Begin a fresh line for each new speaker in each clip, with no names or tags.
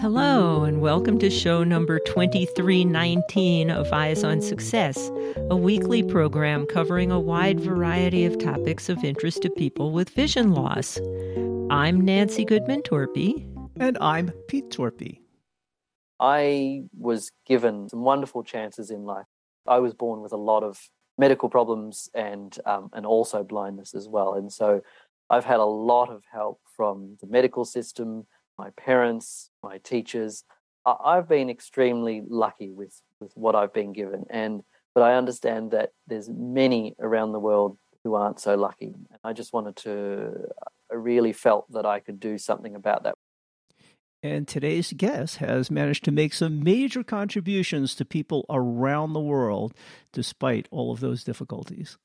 Hello, and welcome to show number 2319 of Eyes on Success, a weekly program covering a wide variety of topics of interest to people with vision loss. I'm Nancy Goodman Torpey.
And I'm Pete Torpey.
I was given some wonderful chances in life. I was born with a lot of medical problems and um, and also blindness as well, and so I've had a lot of help from the medical system, my parents, my teachers. I've been extremely lucky with with what I've been given, and but I understand that there's many around the world who aren't so lucky. And I just wanted to, I really felt that I could do something about that.
And today's guest has managed to make some major contributions to people around the world despite all of those difficulties.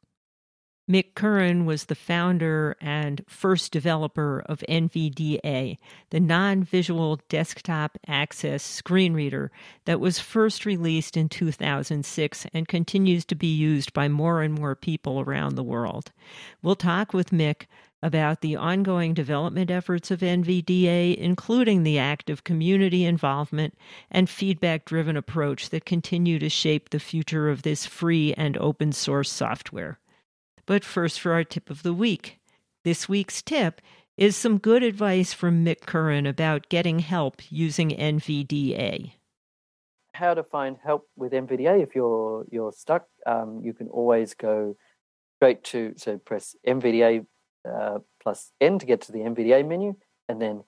Mick Curran was the founder and first developer of NVDA, the non visual desktop access screen reader that was first released in 2006 and continues to be used by more and more people around the world. We'll talk with Mick about the ongoing development efforts of NVDA, including the active community involvement and feedback driven approach that continue to shape the future of this free and open source software. But first, for our tip of the week. This week's tip is some good advice from Mick Curran about getting help using NVDA.
How to find help with NVDA if you're you're stuck? Um, you can always go straight to so press NVDA uh, plus N to get to the NVDA menu, and then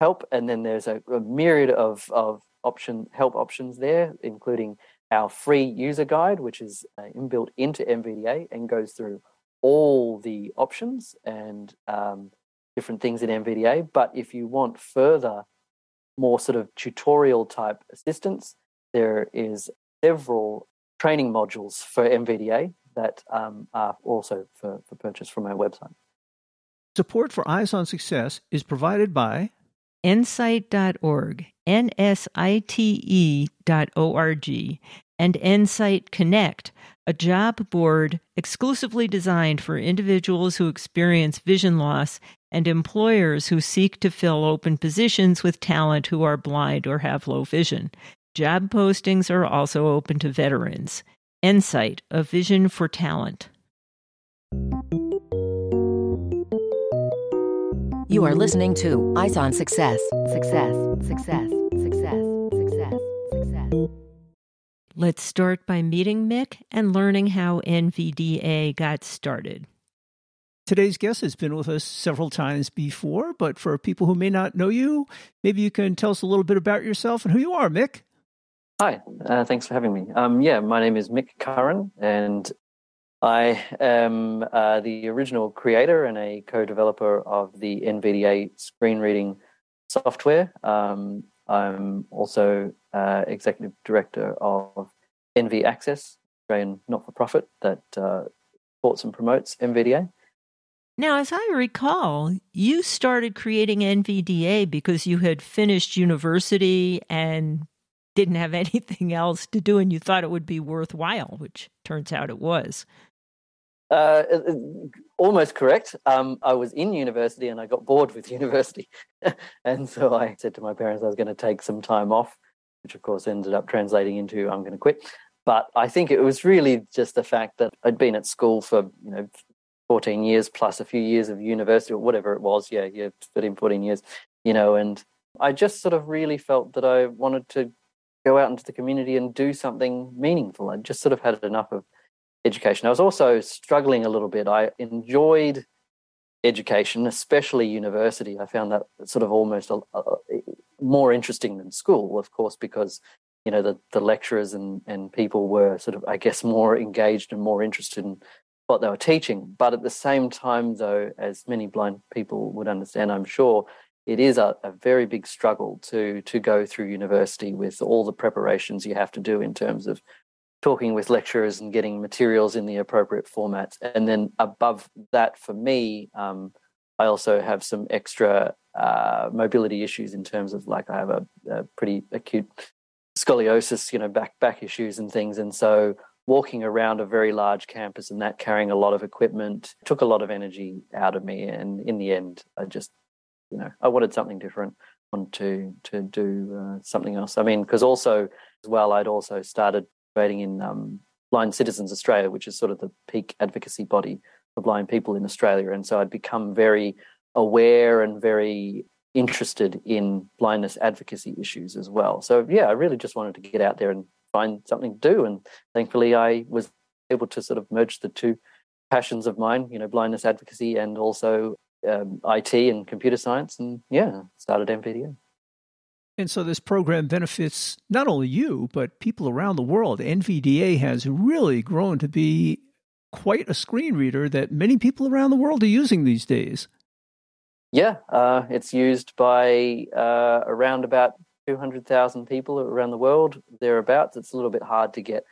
help, and then there's a, a myriad of of option help options there, including our free user guide, which is uh, inbuilt into NVDA and goes through all the options and um, different things in NVDA. But if you want further, more sort of tutorial type assistance, there is several training modules for NVDA that um, are also for, for purchase from our website.
Support for Eyes on Success is provided by
nsite.org, and Nsite Connect, a job board exclusively designed for individuals who experience vision loss and employers who seek to fill open positions with talent who are blind or have low vision. Job postings are also open to veterans. Nsite, a vision for talent.
You are listening to Eyes on Success. Success, success, success, success, success.
Let's start by meeting Mick and learning how NVDA got started.
Today's guest has been with us several times before, but for people who may not know you, maybe you can tell us a little bit about yourself and who you are, Mick.
Hi, uh, thanks for having me. Um, yeah, my name is Mick Curran, and I am uh, the original creator and a co-developer of the NVDA screen reading software. Um, I'm also uh, executive director of NV Access, Australian not-for-profit that uh, supports and promotes NVDA.
Now, as I recall, you started creating NVDA because you had finished university and didn't have anything else to do, and you thought it would be worthwhile, which turns out it was.
Uh, almost correct. Um, I was in university and I got bored with university. and so I said to my parents I was going to take some time off, which of course ended up translating into I'm going to quit. But I think it was really just the fact that I'd been at school for, you know, 14 years plus a few years of university or whatever it was. Yeah, yeah, 13, 14 years, you know, and I just sort of really felt that I wanted to go out into the community and do something meaningful. I just sort of had enough of education. I was also struggling a little bit. I enjoyed education, especially university. I found that sort of almost a, a, more interesting than school, of course, because you know the the lecturers and and people were sort of, I guess, more engaged and more interested in what they were teaching. But at the same time, though, as many blind people would understand, I'm sure it is a, a very big struggle to to go through university with all the preparations you have to do in terms of talking with lecturers and getting materials in the appropriate formats. And then above that, for me, um, I also have some extra uh, mobility issues in terms of like I have a, a, pretty acute scoliosis, you know, back back issues and things. And so walking around a very large campus and that carrying a lot of equipment took a lot of energy out of me. And in the end, I just you know, I wanted something different. Want to to do uh, something else. I mean, because also as well, I'd also started writing in um, Blind Citizens Australia, which is sort of the peak advocacy body for blind people in Australia, and so I'd become very aware and very interested in blindness advocacy issues as well. So yeah, I really just wanted to get out there and find something to do, and thankfully I was able to sort of merge the two passions of mine, you know, blindness advocacy and also um, IT and computer science, and yeah, started NVDA.
And so this program benefits not only you, but people around the world. NVDA has really grown to be quite a screen reader that many people around the world are using these days.
Yeah, uh, it's used by uh, around about 200,000 people around the world, thereabouts. It's a little bit hard to get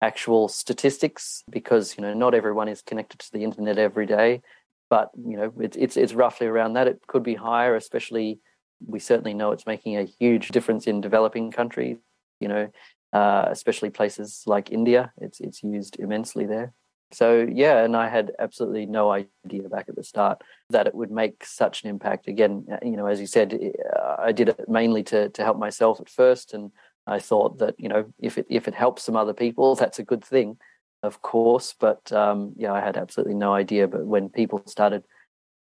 actual statistics because, you know, not everyone is connected to the internet every day but you know it's it's it's roughly around that. It could be higher, especially we certainly know it's making a huge difference in developing countries. You know, uh, especially places like India. It's it's used immensely there. So yeah, and I had absolutely no idea back at the start that it would make such an impact. Again, uh, you know, as you said, uh, I did it mainly to to help myself at first, and I thought that you know if it if it helps some other people, that's a good thing of course. But um, yeah, I had absolutely no idea. But when people started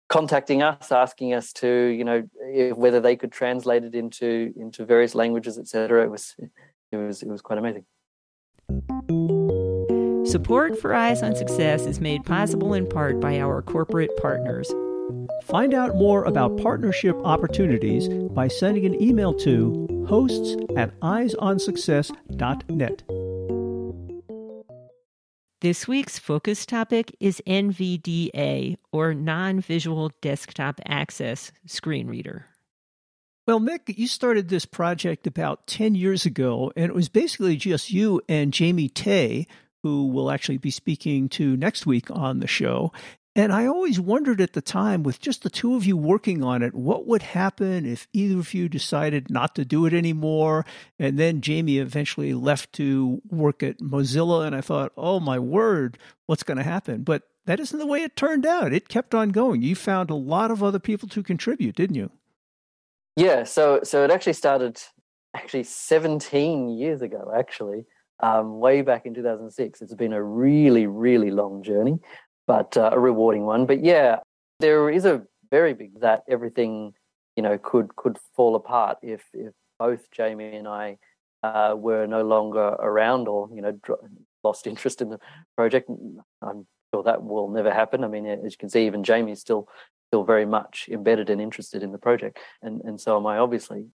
contacting us, asking us to, you know, whether they could translate it into into various languages, etc., it was it was it was quite amazing.
Support for Eyes on Success is made possible in part by our corporate partners.
Find out more about partnership opportunities by sending an email to hosts at eyesonsuccess.net.
This week's focus topic is NVDA, or Non Visual Desktop Access Screen Reader.
Well, Mick, you started this project about 10 years ago, and it was basically just you and Jamie Teh, who will actually be speaking to next week on the show. And I always wondered at the time, with just the two of you working on it, what would happen if either of you decided not to do it anymore? And then Jamie eventually left to work at Mozilla. And I thought, oh my word, what's going to happen? But that isn't the way it turned out. It kept on going. You found a lot of other people to contribute, didn't you?
Yeah. So, so it actually started actually 17 years ago, actually, um, way back in 2006. It's been a really, really long journey but uh, a rewarding one. But yeah, there is a very big that everything you know could could fall apart if if both Jamie and I uh, were no longer around or you know lost interest in the project. I'm sure that will never happen. I mean, as you can see, even Jamie still still very much embedded and interested in the project, and and so am I, obviously.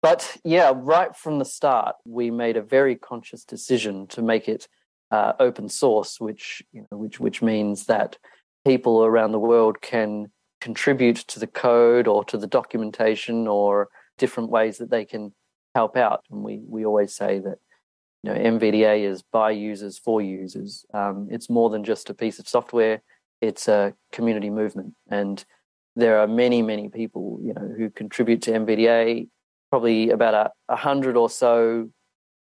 But yeah, right from the start, we made a very conscious decision to make it uh, open source, which you know, which which means that people around the world can contribute to the code or to the documentation or different ways that they can help out. And we we always say that you know NVDA is by users for users. Um, it's more than just a piece of software; it's a community movement, and there are many many people you know who contribute to NVDA. Probably about a, a hundred or so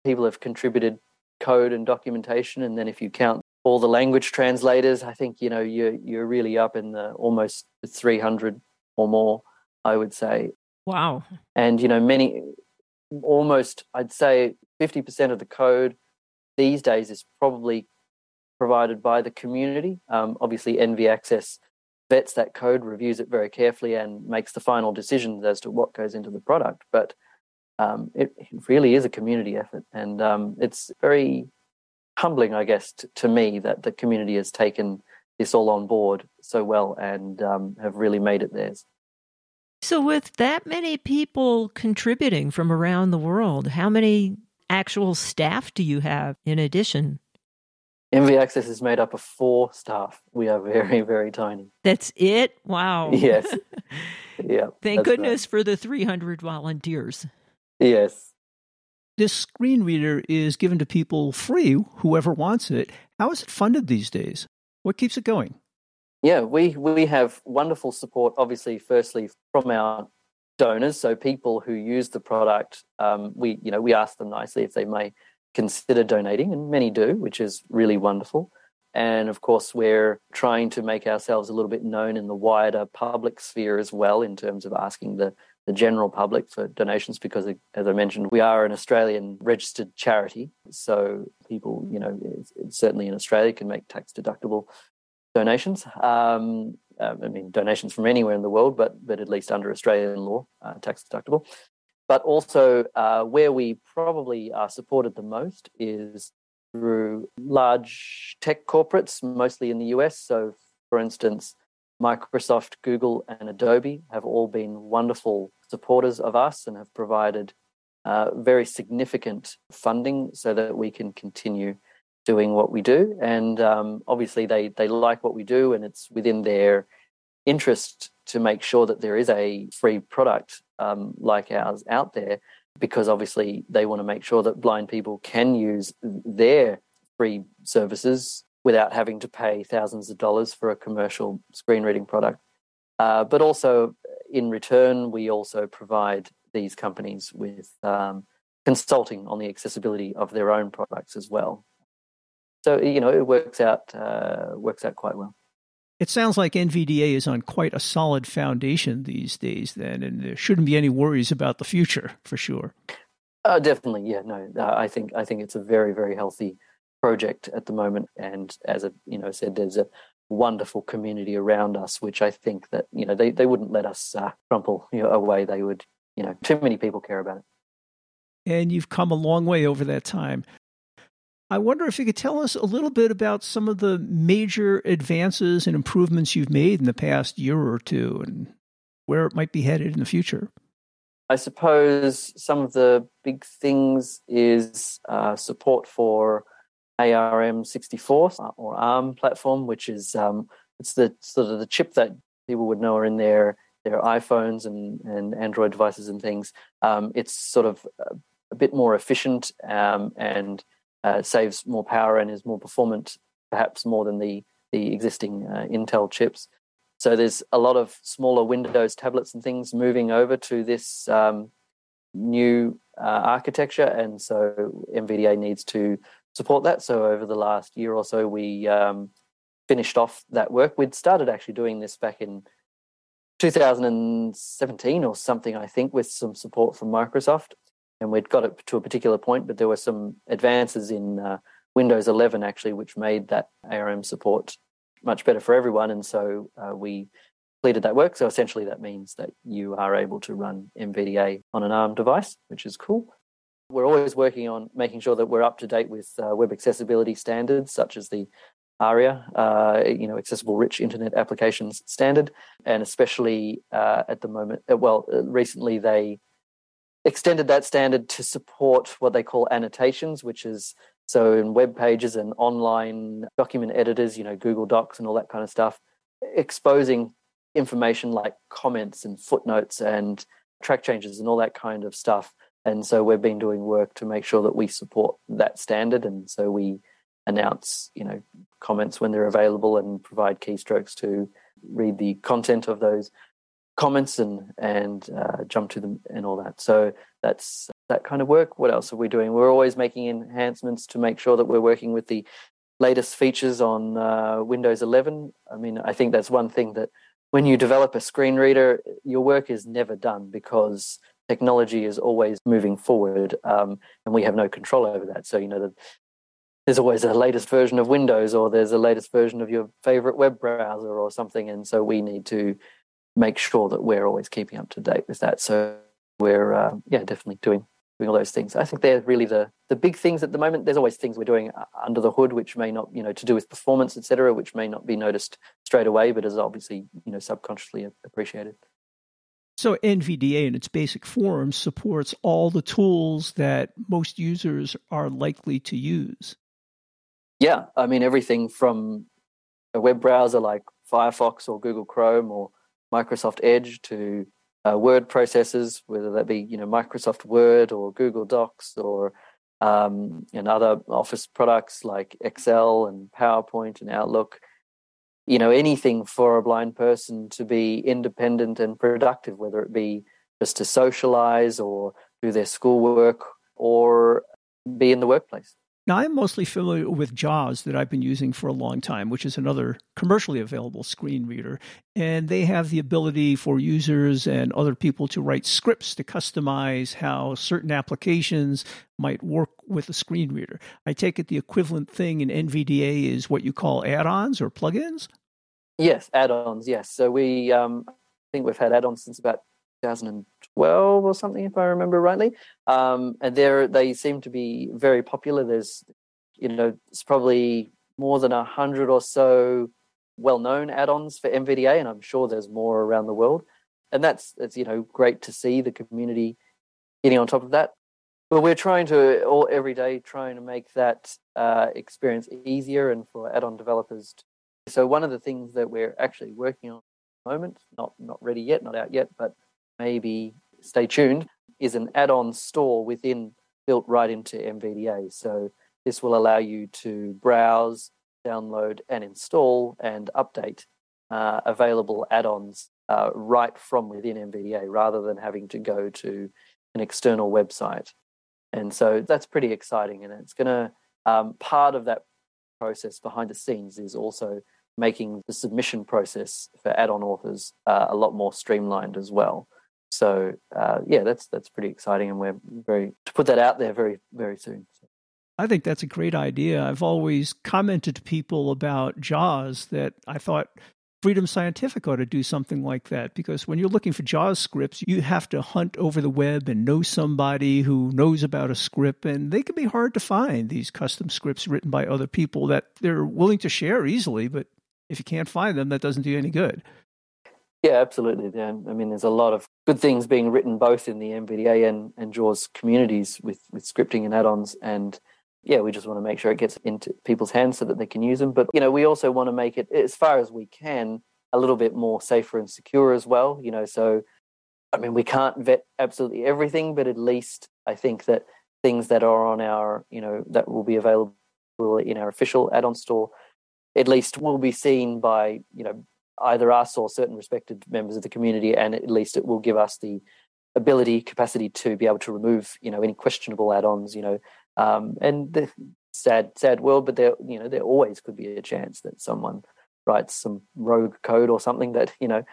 people have contributed code and documentation. And then if you count all the language translators, I think you know you're you're really up in the almost 300 or more. I would say.
Wow.
And you know many, almost I'd say 50% of the code these days is probably provided by the community. Um, obviously, NV Access vets that code, reviews it very carefully, and makes the final decisions as to what goes into the product. But um, it, it, really is a community effort, and um, it's very humbling, I guess, t- to me that the community has taken this all on board so well and um, have really made it theirs.
So, with that many people contributing from around the world, how many actual staff do you have in addition?
NV Access is made up of four staff. We are very, very tiny.
That's it? Wow.
Yes. yeah.
Thank goodness right. for the 300 volunteers.
Yes.
This screen reader is given to people free, whoever wants it. How is it funded these days? What keeps it going?
Yeah, we, we have wonderful support, obviously, firstly, from our donors. So people who use the product, um, we, you know, we ask them nicely if they may consider donating, and many do, which is really wonderful. And of course, we're trying to make ourselves a little bit known in the wider public sphere as well, in terms of asking the, the general public for donations, because as I mentioned, we are an Australian registered charity. So people, you know, certainly in Australia can make tax deductible donations. Um, uh, I mean, donations from anywhere in the world, but but at least under Australian law, uh, tax deductible. But also, uh, where we probably are supported the most is through large tech corporates, mostly in the US. So, for instance, Microsoft, Google, and Adobe have all been wonderful supporters of us and have provided uh, very significant funding so that we can continue doing what we do. And um, obviously, they they like what we do, and it's within their interest to make sure that there is a free product um, like ours out there because obviously they want to make sure that blind people can use their free services without having to pay thousands of dollars for a commercial screen reading product. Uh, but also, in return, we also provide these companies with um, consulting on the accessibility of their own products as well. So you know, it works out uh, works out quite well.
It sounds like NVDA is on quite a solid foundation these days, then, and there shouldn't be any worries about the future for sure.
Uh, definitely, yeah. No, uh, I think I think it's a very very healthy project at the moment, and as I you know said, there's a wonderful community around us, which I think that you know they, they wouldn't let us uh, crumple you know, away. They would, you know, too many people care about it.
And you've come a long way over that time. I wonder if you could tell us a little bit about some of the major advances and improvements you've made in the past year or two and where it might be headed in the future.
I suppose some of the big things is uh, support for ARM64 uh, or ARM platform, which is um, it's the sort of the chip that people would know are in their their iPhones and, and Android devices and things. Um, it's sort of a, bit more efficient um, and uh, saves more power and is more performant, perhaps more than the the existing uh, Intel chips. So there's a lot of smaller Windows tablets and things moving over to this um, new uh, architecture, and so NVDA needs to support that. So over the last year or so, we um, finished off that work. We'd started actually doing this back in 2017 or something, I think, with some support from Microsoft and we'd got it to a particular point, but there were some advances in uh, Windows 11 actually, which made that ARM support much better for everyone. And so uh, we completed that work. So essentially, that means that you are able to run NVDA on an ARM device, which is cool. We're always working on making sure that we're up to date with uh, web accessibility standards, such as the ARIA, uh, you know, Accessible Rich Internet Applications Standard, and especially uh, at the moment, uh, well, uh, recently they extended that standard to support what they call annotations, which is so in web pages and online document editors, you know, Google Docs and all that kind of stuff, exposing information like comments and footnotes and track changes and all that kind of stuff. And so we've been doing work to make sure that we support that standard. And so we announce, you know, comments when they're available and provide keystrokes to read the content of those comments and and uh, jump to them and all that. So that's that kind of work. What else are we doing? We're always making enhancements to make sure that we're working with the latest features on uh, Windows 11. I mean, I think that's one thing that when you develop a screen reader, your work is never done because technology is always moving forward, um, and we have no control over that. So you know the, there's always a latest version of Windows, or there's a latest version of your favorite web browser, or something, and so we need to make sure that we're always keeping up to date with that. So we're uh, yeah definitely doing doing all those things. I think they're really the the big things at the moment. There's always things we're doing under the hood, which may not you know to do with performance, etc., which may not be noticed straight away, but is obviously you know subconsciously appreciated.
So NVDA in its basic form supports all the tools that most users are likely to use.
Yeah, I mean everything from a web browser like Firefox or Google Chrome or Microsoft Edge to uh, word processors, whether that be you know Microsoft Word or Google Docs or um, and other Office products like Excel and PowerPoint and Outlook. You know anything for a blind person to be independent and productive, whether it be just to socialize or do their schoolwork or be in the workplace.
Now, I'm mostly familiar with JAWS that I've been using for a long time, which is another commercially available screen reader. And they have the ability for users and other people to write scripts to customize how certain applications might work with a screen reader. I take it the equivalent thing in NVDA is what you call add ons or plugins?
Yes, add ons, yes. So we, um, I think we've had add ons since about 2012 or something, if I remember rightly. Um, and they they seem to be very popular. There's, you know, it's probably more than a hundred or so well-known add-ons for NVDA, and I'm sure there's more around the world. And that's it's you know great to see the community getting on top of that. But we're trying to all every day trying to make that uh, experience easier and for add-on developers. To, so one of the things that we're actually working on at the moment, not not ready yet, not out yet, but maybe stay tuned, is an add on store within built right into NVDA. So this will allow you to browse, download, and install and update uh, available add ons uh, right from within NVDA rather than having to go to an external website. And so that's pretty exciting. And it's going to, um, part of that process behind the scenes is also making the submission process for add on authors uh, a lot more streamlined as well. So uh, yeah, that's that's pretty exciting, and we're very to put that out there very very soon.
I think that's a great idea. I've always commented to people about JAWS that I thought Freedom Scientific ought to do something like that because when you're looking for JAWS scripts, you have to hunt over the web and know somebody who knows about a script, and they can be hard to find, these custom scripts written by other people that they're willing to share easily, but if you can't find them, that doesn't do you any good.
Yeah, absolutely. Yeah. I mean, there's a lot of good things being written both in the NVDA and, and JAWS communities with, with scripting and add-ons. And yeah, we just want to make sure it gets into people's hands so that they can use them. But, you know, we also want to make it, as far as we can, a little bit more safer and secure as well. You know, so, I mean, we can't vet absolutely everything, but at least I think that things that are on our, you know, that will be available in our official add-on store, at least will be seen by, you know, either us or certain respected members of the community, and at least it will give us the ability, capacity to be able to remove, you know, any questionable add-ons, you know, um, and the sad, sad world, but there, you know, there always could be a chance that someone writes some rogue code or something that, you know,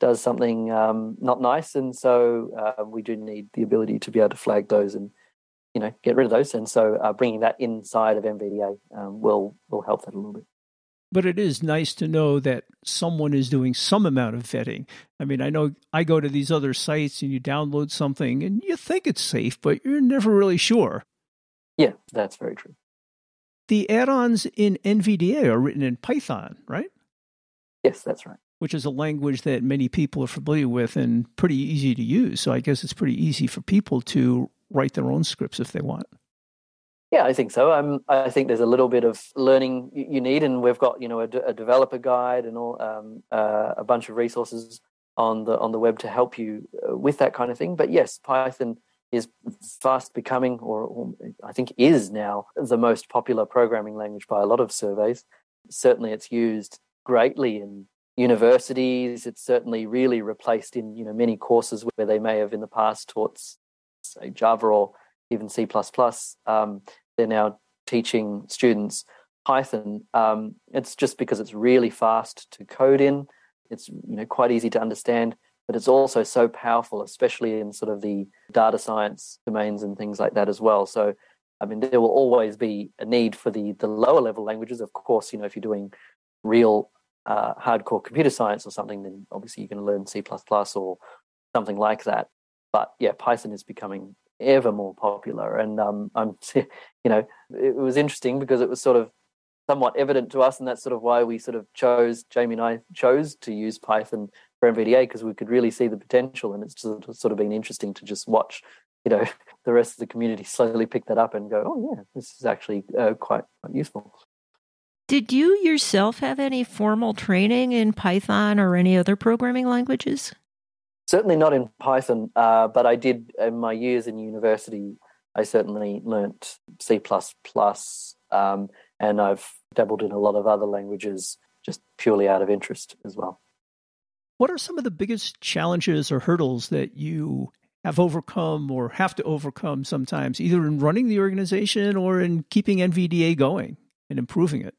does something um, not nice, and so uh, we do need the ability to be able to flag those and, you know, get rid of those, and so uh, bringing that inside of NVDA um, will will help that a little bit.
But it is nice to know that someone is doing some amount of vetting. I mean, I know I go to these other sites and you download something and you think it's safe, but you're never really sure.
Yeah, that's very true.
The add ons in NVDA are written in Python, right?
Yes, that's right.
Which is a language that many people are familiar with and pretty easy to use. So I guess it's pretty easy for people to write their own scripts if they want.
Yeah, I think so. I think there's a little bit of learning you need, and we've got you know a, a developer guide and all um, uh, a bunch of resources on the on the web to help you uh, with that kind of thing. But yes, Python is fast becoming, or, or, I think is now, the most popular programming language by a lot of surveys. Certainly, it's used greatly in universities. It's certainly really replaced in you know many courses where they may have in the past taught say Java or even C++, um, they're now teaching students Python. Um, it's just because it's really fast to code in. It's you know quite easy to understand, but it's also so powerful, especially in sort of the data science domains and things like that as well. So, I mean, there will always be a need for the the lower level languages. Of course, you know, if you're doing real uh, hardcore computer science or something, then obviously you're going to learn C++ or something like that. But yeah, Python is becoming ever more popular. And um, I'm, you know, it was interesting because it was sort of somewhat evident to us, and that's sort of why we sort of chose Jamie and I chose to use Python for NVDA because we could really see the potential, and it's sort of been interesting to just watch, you know, the rest of the community slowly pick that up and go, oh yeah, this is actually uh, quite, quite useful.
Did you yourself have any formal training in Python or any other programming languages?
Certainly not in Python, uh, but I did in my years in university. I certainly learnt C um, and I've dabbled in a lot of other languages just purely out of interest as well.
What are some of the biggest challenges or hurdles that you have overcome or have to overcome sometimes, either in running the organization or in keeping NVDA going and improving it?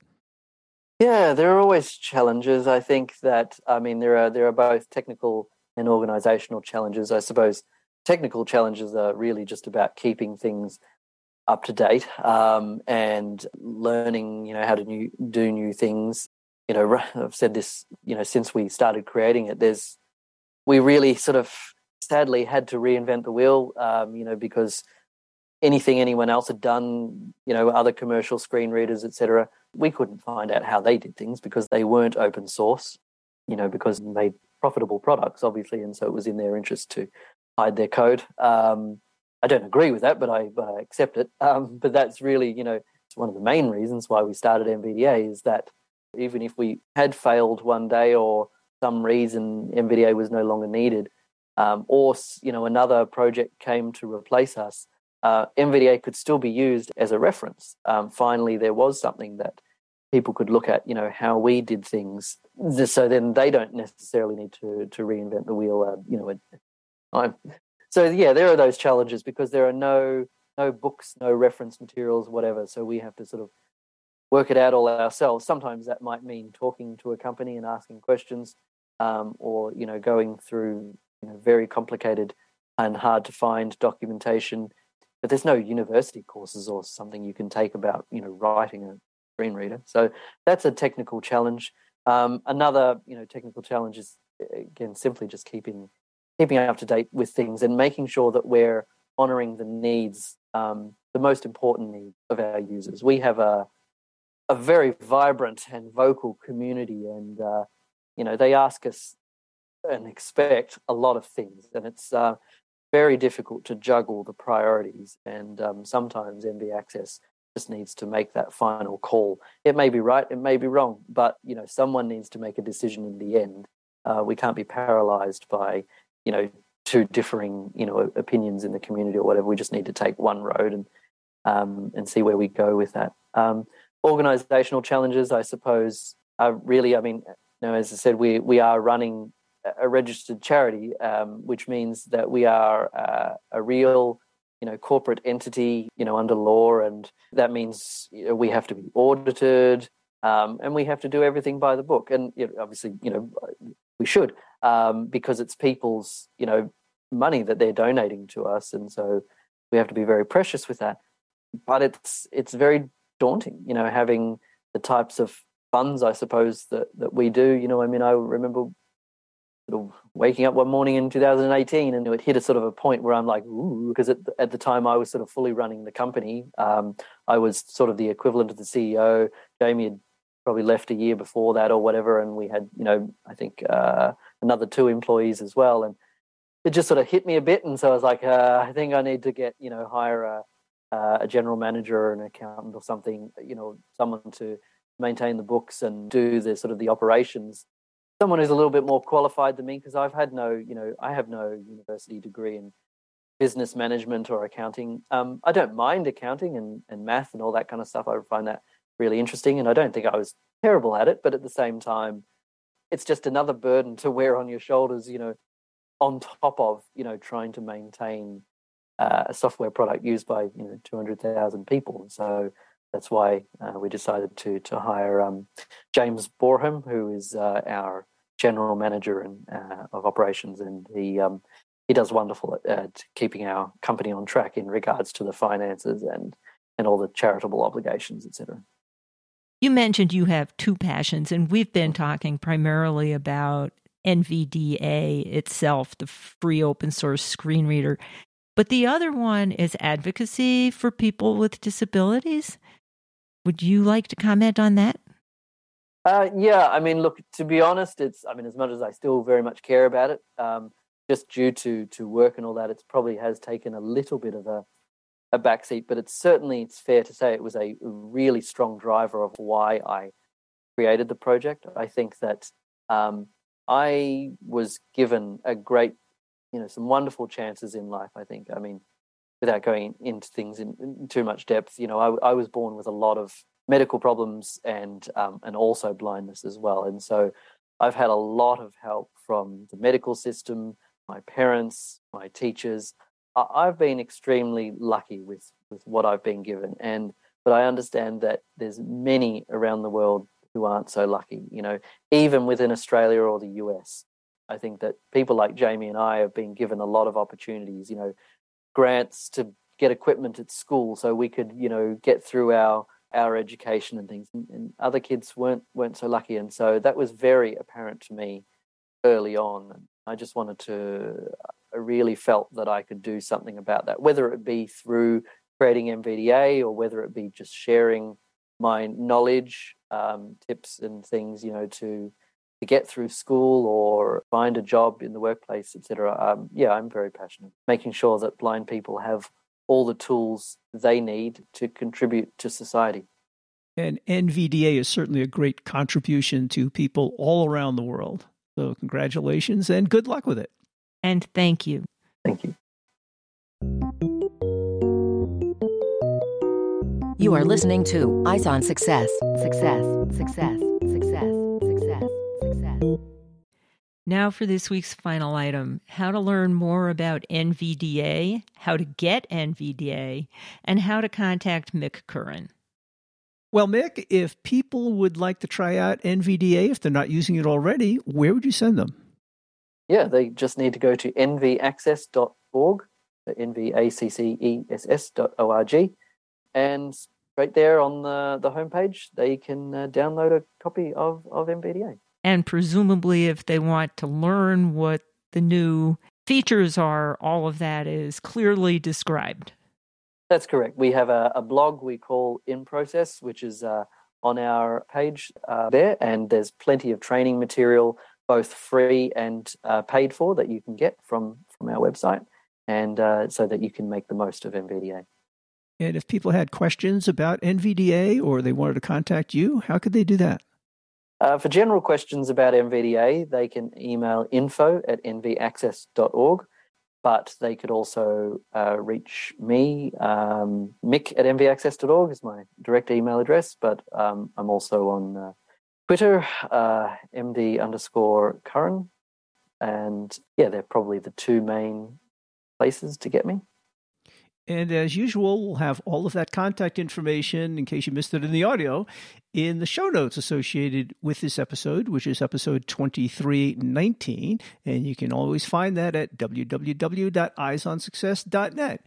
Yeah, there are always challenges. I think that I mean there are there are both technical and organizational challenges. I suppose technical challenges are really just about keeping things up to date um, and learning, you know, how to new, do new things. You know, I've said this, you know, since we started creating it. There's we really sort of sadly had to reinvent the wheel, um, you know, because anything anyone else had done, you know, other commercial screen readers, etc we couldn't find out how they did things because they weren't open source, you know, because they profitable products, obviously, and so it was in their interest to hide their code. Um, I don't agree with that, but I, accept it. Um, but that's really, you know, it's one of the main reasons why we started NVDA is that even if we had failed one day or some reason NVDA was no longer needed, um, or you know another project came to replace us, uh, NVDA could still be used as a reference. Um, finally, there was something that people could look at, you know, how we did things. So then they don't necessarily need to to reinvent the wheel. Uh, you know, I'm, so yeah, there are those challenges because there are no no books, no reference materials, whatever. So we have to sort of work it out all ourselves. Sometimes that might mean talking to a company and asking questions, um, or you know, going through you know very complicated and hard to find documentation but there's no university courses or something you can take about you know writing a screen reader. So that's a technical challenge. Um, another you know technical challenge is again simply just keeping keeping up to date with things and making sure that we're honoring the needs, um, the most important needs of our users. We have a a very vibrant and vocal community, and uh, you know they ask us and expect a lot of things, and it's uh, very difficult to juggle the priorities. And um, sometimes NV Access just needs to make that final call. It may be right, it may be wrong, but you know someone needs to make a decision in the end. Uh, we can't be paralyzed by you know two differing you know opinions in the community or whatever. We just need to take one road and um, and see where we go with that. Um, organizational challenges, I suppose, are really. I mean, you know, as I said, we we are running a registered charity, um, which means that we are uh, a real, you know, corporate entity, you know, under law, and that means you know, we have to be audited, um, and we have to do everything by the book. And you know, obviously, you know, we should um, because it's people's, you know, money that they're donating to us, and so we have to be very precious with that. But it's it's very daunting, you know, having the types of funds, I suppose that that we do. You know, I mean, I remember waking up one morning in 2018 and it hit a sort of a point where I'm like, ooh, because at, at the time I was sort of fully running the company. Um, I was sort of the equivalent of the CEO. Jamie had probably left a year before that or whatever. And we had, you know, I think uh, another two employees as well. And it just sort of hit me a bit. And so I was like, uh, I think I need to get, you know, hire a, uh, a general manager or an accountant or something, you know, someone to maintain the books and do the sort of the operations someone who's a little bit more qualified than me because I've had no, you know, I have no university degree in business management or accounting. Um, I don't mind accounting and, and math and all that kind of stuff. I find that really interesting, and I don't think I was terrible at it. But at the same time, it's just another burden to wear on your shoulders. You know, on top of you know trying to maintain uh, a software product used by you know two hundred thousand people. So that's why uh, we decided to to hire um, James Boreham, who is uh, our general manager and uh, of operations, and he um, he does wonderful at, at, keeping our company on track in regards to the finances and and all the charitable obligations, etc.
You mentioned you have two passions, and we've been talking primarily about NVDA itself, the free open source screen reader. But the other one is advocacy for people with disabilities. Would you like to comment on that?
Uh, yeah, I mean, look, to be honest, it's, I mean, as much as I still very much care about it, um, just due to, to work and all that, it probably has taken a little bit of a, a backseat, but it's certainly, it's fair to say it was a really strong driver of why I created the project. I think that um, I was given a great, you know, some wonderful chances in life, I think. I mean, without going into things in, too much depth, you know, I, I, was born with a lot of medical problems and um, and also blindness as well, and so I've had a lot of help from the medical system, my parents, my teachers. I've been extremely lucky with with what I've been given, and but I understand that there's many around the world who aren't so lucky. You know, even within Australia or the US, I think that people like Jamie and I have been given a lot of opportunities. You know, grants to get equipment at school so we could, you know, get through our our education and things. And, and other kids weren't weren't so lucky, and so that was very apparent to me early on. I just wanted to, I really felt that I could do something about that, whether it be through creating NVDA or whether it be just sharing my knowledge, um, tips and things, you know, to to get through school or find a job in the workplace, etc. Um, yeah, I'm very passionate, making sure that blind people have all the tools they need to contribute to society.
And NVDA is certainly a great contribution to people all around the world. So, congratulations and good luck with it.
And thank you.
Thank you.
You are listening to Eyes on Success. Success, success, success, success, success.
Now for this week's final item how to learn more about NVDA, how to get NVDA, and how to contact Mick Curran.
Well, Mick, if people would like to try out NVDA, if they're not using it already, where would you send them?
Yeah, they just need to go to nvaccess.org, nvaccess.org, and right there on the, the homepage, they can uh, download a copy of, of NVDA.
And presumably, if they want to learn what the new features are, all of that is clearly described.
That's correct. We have a, a blog we call In Process, which is uh, on our page uh, there, and there's plenty of training material, both free and uh, paid for, that you can get from from our website, and uh, so that you can make the most of NVDA.
And if people had questions about NVDA or they wanted to contact you, how could they do that?
Uh, for general questions about NVDA, they can email info at nvaccess.org but they could also uh, reach me. Um, Mick at nvaccess.org is my direct email address, but um, I'm also on uh, Twitter, uh, MD underscore Curran. And yeah, they're probably the two main places to get me.
And as usual, we'll have all of that contact information, in case you missed it in the audio, in the show notes associated with this episode, which is episode 2319. And you can always find that at www.eyesonsuccess.net.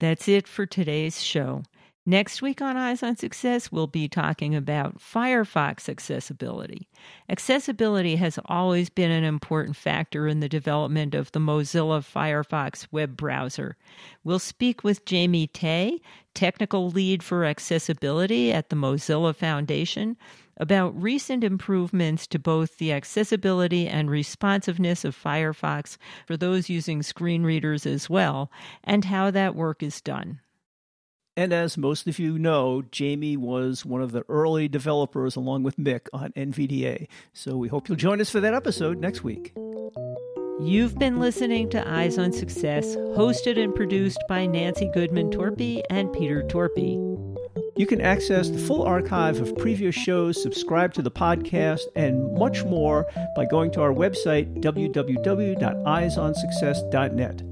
That's it for today's show. Next week on Eyes on Success, we'll be talking about Firefox accessibility. Accessibility has always been an important factor in the development of the Mozilla Firefox web browser. We'll speak with Jamie Teh, technical lead for accessibility at the Mozilla Foundation, about recent improvements to both the accessibility and responsiveness of Firefox for those using screen readers as well, and how that work is done.
And as most of you know, Jamie was one of the early developers along with Mick on NVDA. So we hope you'll join us for that episode next week.
You've been listening to Eyes on Success, hosted and produced by Nancy Goodman Torpey and Peter Torpey.
You can access the full archive of previous shows, subscribe to the podcast, and much more by going to our website, www.eyesonsuccess.net.